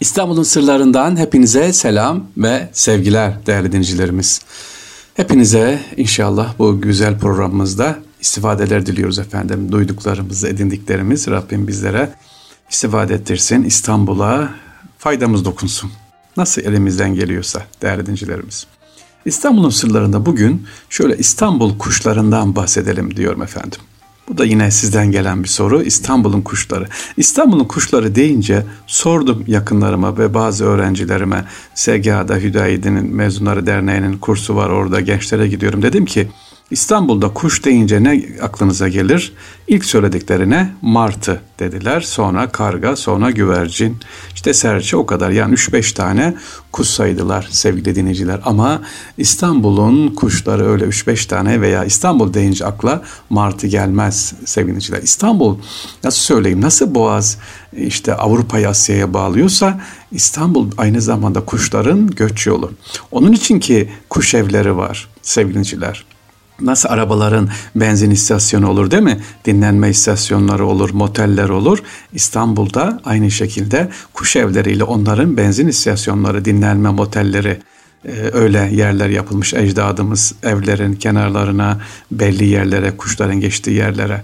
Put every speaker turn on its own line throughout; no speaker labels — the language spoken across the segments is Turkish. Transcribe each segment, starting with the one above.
İstanbul'un sırlarından hepinize selam ve sevgiler değerli dinleyicilerimiz. Hepinize inşallah bu güzel programımızda istifadeler diliyoruz efendim. Duyduklarımız, edindiklerimiz Rabbim bizlere istifade ettirsin. İstanbul'a faydamız dokunsun. Nasıl elimizden geliyorsa değerli dinleyicilerimiz. İstanbul'un sırlarında bugün şöyle İstanbul kuşlarından bahsedelim diyorum efendim. Bu da yine sizden gelen bir soru. İstanbul'un kuşları. İstanbul'un kuşları deyince sordum yakınlarıma ve bazı öğrencilerime. SGA'da Hüdayidi'nin mezunları derneğinin kursu var orada gençlere gidiyorum. Dedim ki İstanbul'da kuş deyince ne aklınıza gelir? İlk söylediklerine martı dediler. Sonra karga, sonra güvercin. İşte serçe o kadar. Yani 3-5 tane kuş saydılar sevgili dinleyiciler. Ama İstanbul'un kuşları öyle 3-5 tane veya İstanbul deyince akla martı gelmez sevgili dinleyiciler. İstanbul nasıl söyleyeyim nasıl Boğaz işte Avrupa'yı Asya'ya bağlıyorsa İstanbul aynı zamanda kuşların göç yolu. Onun için ki kuş evleri var sevgili dinleyiciler. Nasıl arabaların benzin istasyonu olur değil mi? Dinlenme istasyonları olur, moteller olur. İstanbul'da aynı şekilde kuş evleriyle onların benzin istasyonları, dinlenme motelleri e, öyle yerler yapılmış ecdadımız evlerin kenarlarına, belli yerlere, kuşların geçtiği yerlere.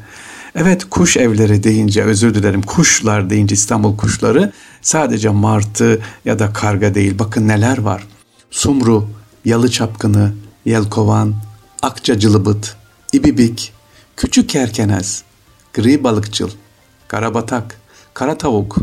Evet kuş evleri deyince özür dilerim kuşlar deyince İstanbul kuşları sadece martı ya da karga değil bakın neler var. Sumru, yalı çapkını, yelkovan, akça cılıbıt, ibibik, küçük kerkenez, gri balıkçıl, karabatak, kara tavuk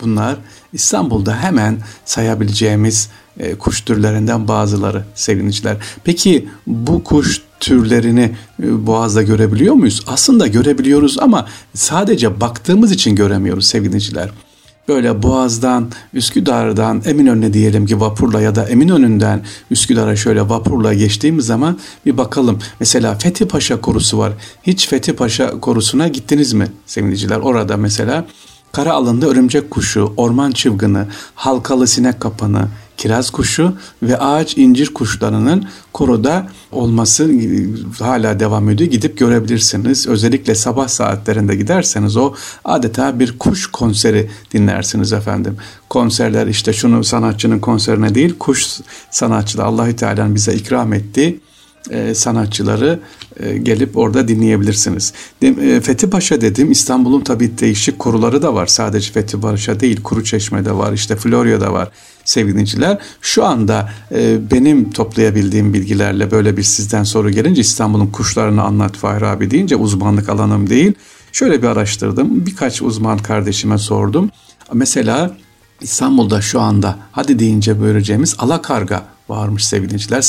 bunlar İstanbul'da hemen sayabileceğimiz e, kuş türlerinden bazıları sevgiliciler. Peki bu kuş türlerini e, Boğaz'da görebiliyor muyuz? Aslında görebiliyoruz ama sadece baktığımız için göremiyoruz sevgiliciler böyle Boğaz'dan, Üsküdar'dan Eminönü'ne diyelim ki vapurla ya da Eminönü'nden Üsküdar'a şöyle vapurla geçtiğimiz zaman bir bakalım. Mesela Fethi Paşa korusu var. Hiç Fethi Paşa korusuna gittiniz mi sevgiliciler? Orada mesela kara alında örümcek kuşu, orman çılgını, halkalı sinek kapanı, kiraz kuşu ve ağaç incir kuşlarının koroda olması hala devam ediyor. Gidip görebilirsiniz. Özellikle sabah saatlerinde giderseniz o adeta bir kuş konseri dinlersiniz efendim. Konserler işte şunu sanatçının konserine değil kuş sanatçıda Allahü Teala'nın bize ikram ettiği e, sanatçıları e, gelip orada dinleyebilirsiniz. E, Fethi Paşa dedim İstanbul'un tabii değişik koruları da var. Sadece Fethi Paşa değil Kuru Çeşme'de var işte Florya'da var sevgili dinleyiciler. Şu anda benim toplayabildiğim bilgilerle böyle bir sizden soru gelince İstanbul'un kuşlarını anlat Fahri abi deyince uzmanlık alanım değil. Şöyle bir araştırdım. Birkaç uzman kardeşime sordum. Mesela İstanbul'da şu anda hadi deyince böleceğimiz alakarga varmış sevgili dinleyiciler.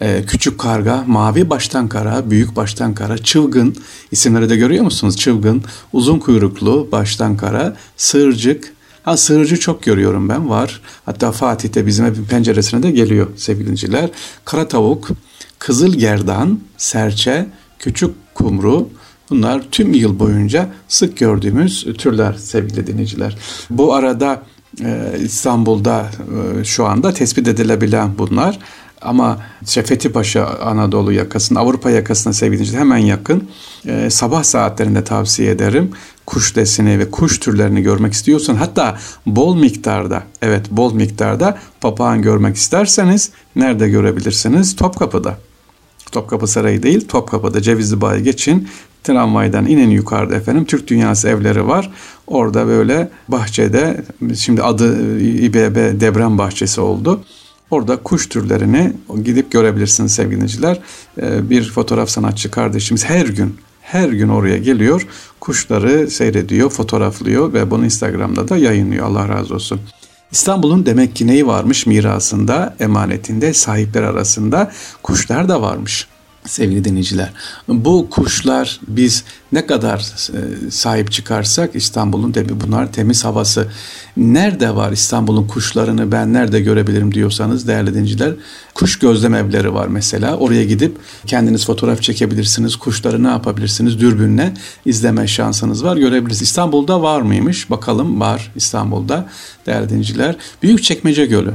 Ee, küçük karga, mavi baştan kara, büyük baştan kara, çılgın isimleri de görüyor musunuz? Çılgın, uzun kuyruklu baştan kara, sığırcık. Ha sığırcı çok görüyorum ben var. Hatta Fatih'te bizim evin penceresine de geliyor sevgiliciler. Kara tavuk, kızıl gerdan, serçe, küçük kumru, Bunlar tüm yıl boyunca sık gördüğümüz türler sevgili dinleyiciler. Bu arada e, İstanbul'da e, şu anda tespit edilebilen bunlar. Ama Şefeti Paşa Anadolu yakasında, Avrupa yakasına sevgili hemen yakın. Ee, sabah saatlerinde tavsiye ederim. Kuş desini ve kuş türlerini görmek istiyorsan hatta bol miktarda, evet bol miktarda papağan görmek isterseniz nerede görebilirsiniz? Topkapı'da. Topkapı Sarayı değil, Topkapı'da Cevizli Bağ'a geçin. Tramvaydan inin yukarıda efendim. Türk Dünyası evleri var. Orada böyle bahçede, şimdi adı İBB Deprem Bahçesi oldu. Orada kuş türlerini gidip görebilirsiniz sevgiliciler. Ee, bir fotoğraf sanatçı kardeşimiz her gün her gün oraya geliyor. Kuşları seyrediyor, fotoğraflıyor ve bunu Instagram'da da yayınlıyor. Allah razı olsun. İstanbul'un demek ki neyi varmış mirasında, emanetinde, sahipler arasında kuşlar da varmış sevgili dinleyiciler. Bu kuşlar biz ne kadar e, sahip çıkarsak İstanbul'un tabi bunlar temiz havası. Nerede var İstanbul'un kuşlarını ben nerede görebilirim diyorsanız değerli dinleyiciler kuş gözlem evleri var mesela. Oraya gidip kendiniz fotoğraf çekebilirsiniz. Kuşları ne yapabilirsiniz? Dürbünle izleme şansınız var. Görebilirsiniz. İstanbul'da var mıymış? Bakalım var İstanbul'da değerli dinleyiciler. Büyükçekmece Gölü.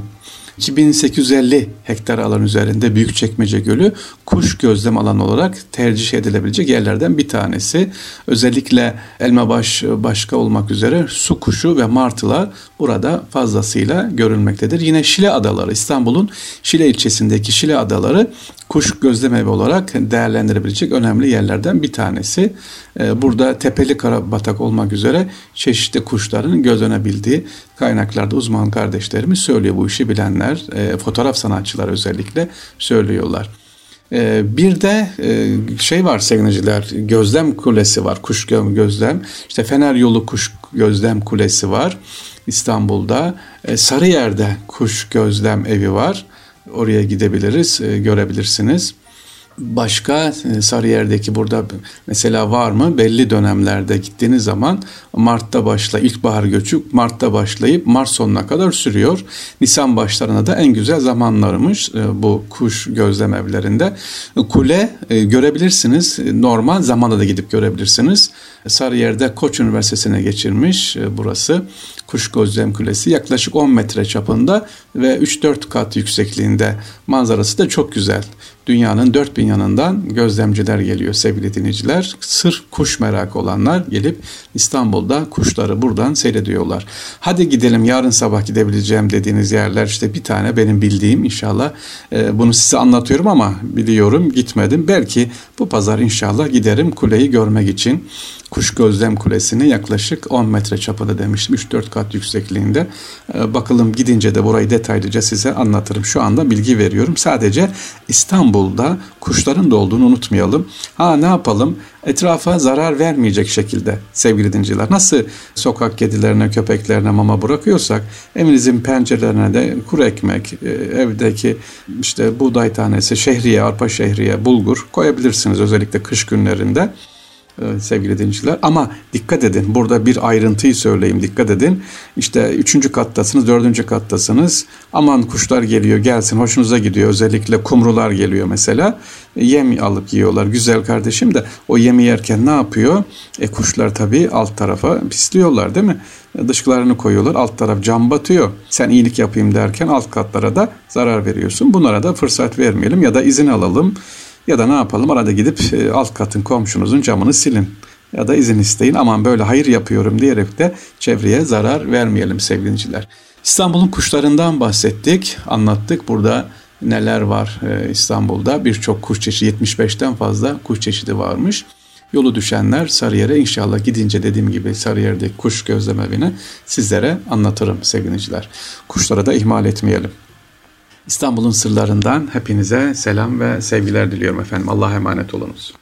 2850 hektar alan üzerinde Büyükçekmece Gölü kuş gözlem alanı olarak tercih edilebilecek yerlerden bir tanesi. Özellikle elmabaş başka olmak üzere su kuşu ve martılar burada fazlasıyla görülmektedir. Yine Şile Adaları İstanbul'un Şile ilçesindeki Şile Adaları kuş gözlem evi olarak değerlendirebilecek önemli yerlerden bir tanesi. Ee, burada tepeli karabatak olmak üzere çeşitli kuşların gözlenebildiği kaynaklarda uzman kardeşlerimiz söylüyor bu işi bilenler, e, fotoğraf sanatçılar özellikle söylüyorlar. Ee, bir de e, şey var sevgiliciler, gözlem kulesi var, kuş gözlem. İşte Fener Yolu Kuş Gözlem Kulesi var İstanbul'da. Ee, Sarıyer'de kuş gözlem evi var. Oraya gidebiliriz, e, görebilirsiniz. Başka e, Sarıyer'deki burada mesela var mı? Belli dönemlerde gittiğiniz zaman Mart'ta başla ilkbahar göçü Mart'ta başlayıp Mart sonuna kadar sürüyor. Nisan başlarına da en güzel zamanlarmış e, bu kuş gözlem evlerinde. Kule görebilirsiniz. Normal zamanda da gidip görebilirsiniz. Sarıyer'de Koç Üniversitesi'ne geçirmiş burası. Kuş Gözlem Kulesi yaklaşık 10 metre çapında ve 3-4 kat yüksekliğinde manzarası da çok güzel. Dünyanın dört bin yanından gözlemciler geliyor sevgili dinleyiciler. Sırf kuş merak olanlar gelip İstanbul'da kuşları buradan seyrediyorlar. Hadi gidelim yarın sabah gidebileceğim dediğiniz yerler işte bir tane benim bildiğim inşallah e, bunu size anlatıyorum ama biliyorum gitmedim. Belki bu pazar inşallah giderim kuleyi görmek için. Kuş Gözlem Kulesi'ni yaklaşık 10 metre çapında demiştim. 3-4 kat yüksekliğinde. Ee, bakalım gidince de burayı detaylıca size anlatırım. Şu anda bilgi veriyorum. Sadece İstanbul'da kuşların da olduğunu unutmayalım. Ha ne yapalım? Etrafa zarar vermeyecek şekilde sevgili dinciler. Nasıl sokak kedilerine, köpeklerine mama bırakıyorsak evinizin pencerelerine de kuru ekmek, e, evdeki işte buğday tanesi, şehriye, arpa şehriye, bulgur koyabilirsiniz özellikle kış günlerinde. Ee, sevgili dinleyiciler. Ama dikkat edin burada bir ayrıntıyı söyleyeyim dikkat edin. İşte üçüncü kattasınız dördüncü kattasınız. Aman kuşlar geliyor gelsin hoşunuza gidiyor. Özellikle kumrular geliyor mesela. Yem alıp yiyorlar güzel kardeşim de o yemi yerken ne yapıyor? E kuşlar tabii alt tarafa pisliyorlar değil mi? Dışkılarını koyuyorlar alt taraf cam batıyor. Sen iyilik yapayım derken alt katlara da zarar veriyorsun. Bunlara da fırsat vermeyelim ya da izin alalım. Ya da ne yapalım arada gidip e, alt katın komşunuzun camını silin. Ya da izin isteyin aman böyle hayır yapıyorum diyerek de çevreye zarar vermeyelim sevgiliciler. İstanbul'un kuşlarından bahsettik, anlattık. Burada neler var e, İstanbul'da? Birçok kuş çeşidi, 75'ten fazla kuş çeşidi varmış. Yolu düşenler Sarıyer'e inşallah gidince dediğim gibi Sarıyer'deki kuş gözleme evini sizlere anlatırım sevgiliciler. Kuşlara da ihmal etmeyelim. İstanbul'un sırlarından hepinize selam ve sevgiler diliyorum efendim. Allah'a emanet olunuz.